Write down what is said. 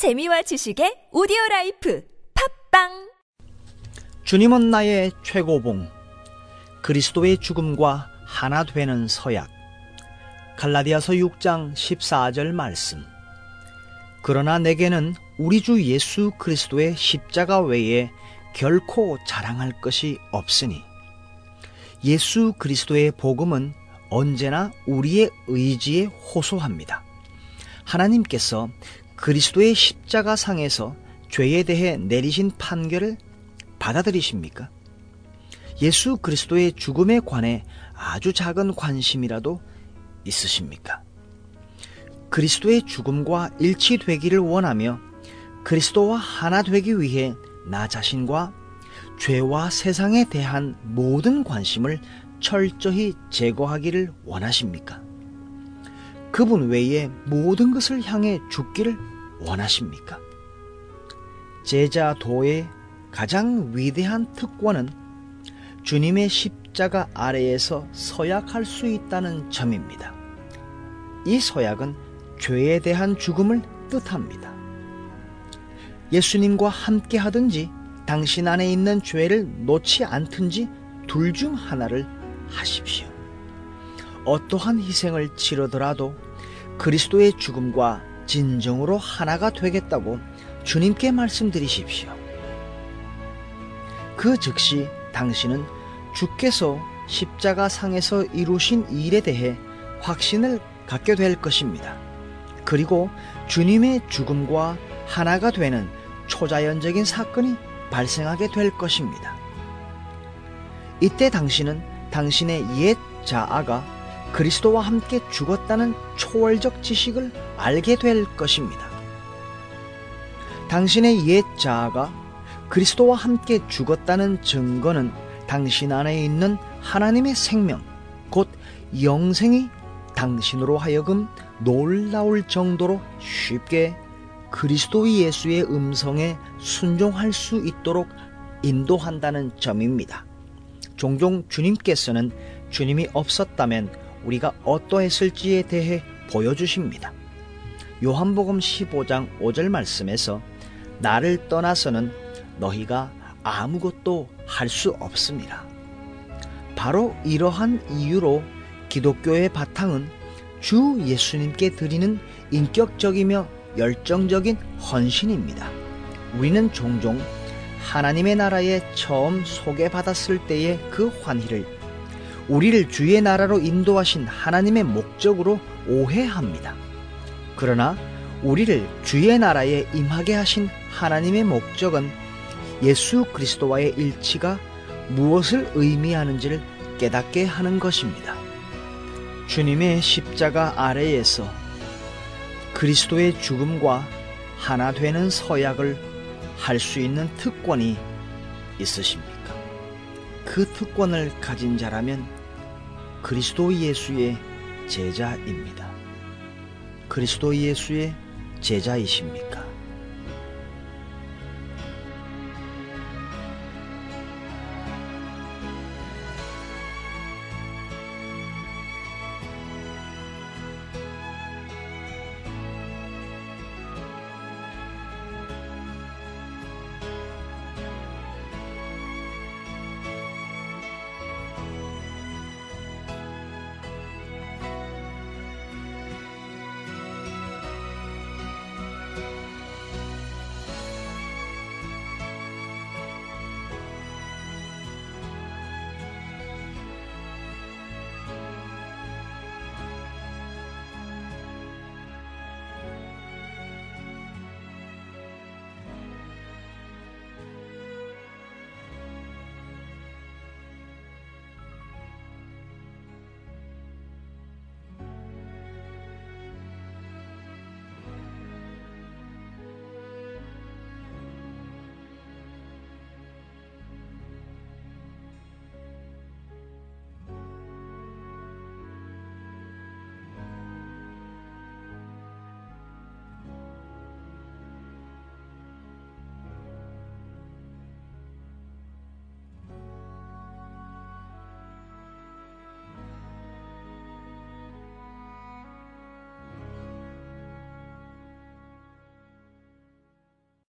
재미와 지식의 오디오 라이프 팟빵! 주님은 나의 최고봉 그리스도의 죽음과 하나 되는 서약. 갈라디아서 6장 14절 말씀. 그러나 내게는 우리 주 예수 그리스도의 십자가 외에 결코 자랑할 것이 없으니 예수 그리스도의 복음은 언제나 우리의 의지에 호소합니다. 하나님께서 그리스도의 십자가 상에서 죄에 대해 내리신 판결을 받아들이십니까? 예수 그리스도의 죽음에 관해 아주 작은 관심이라도 있으십니까? 그리스도의 죽음과 일치되기를 원하며 그리스도와 하나 되기 위해 나 자신과 죄와 세상에 대한 모든 관심을 철저히 제거하기를 원하십니까? 그분 외에 모든 것을 향해 죽기를 원하십니까? 제자 도의 가장 위대한 특권은 주님의 십자가 아래에서 서약할 수 있다는 점입니다. 이 서약은 죄에 대한 죽음을 뜻합니다. 예수님과 함께 하든지 당신 안에 있는 죄를 놓지 않든지 둘 중 하나를 하십시오. 어떠한 희생을 치르더라도 그리스도의 죽음과 진정으로 하나가 되겠다고 주님께 말씀드리십시오. 그 즉시 당신은 주께서 십자가 상에서 이루신 일에 대해 확신을 갖게 될 것입니다. 그리고 주님의 죽음과 하나가 되는 초자연적인 사건이 발생하게 될 것입니다. 이때 당신은 당신의 옛 자아가 그리스도와 함께 죽었다는 초월적 지식을 알게 될 것입니다. 당신의 옛 자아가 그리스도와 함께 죽었다는 증거는 당신 안에 있는 하나님의 생명, 곧 영생이 당신으로 하여금 놀라울 정도로 쉽게 그리스도 예수의 음성에 순종할 수 있도록 인도한다는 점입니다. 종종 주님께서는 주님이 없었다면 우리가 어떠했을지에 대해 보여주십니다. 요한복음 15장 5절 말씀에서 나를 떠나서는 너희가 아무것도 할 수 없습니다. 바로 이러한 이유로 기독교의 바탕은 주 예수님께 드리는 인격적이며 열정적인 헌신입니다. 우리는 종종 하나님의 나라에 처음 소개받았을 때의 그 환희를 우리를 주의 나라로 인도하신 하나님의 목적으로 오해합니다. 그러나 우리를 주의 나라에 임하게 하신 하나님의 목적은 예수 그리스도와의 일치가 무엇을 의미하는지를 깨닫게 하는 것입니다. 주님의 십자가 아래에서 그리스도의 죽음과 하나 되는 서약을 할 수 있는 특권이 있으십니까? 그 특권을 가진 자라면 그리스도 예수의 제자입니다. 그리스도 예수의 제자이십니까?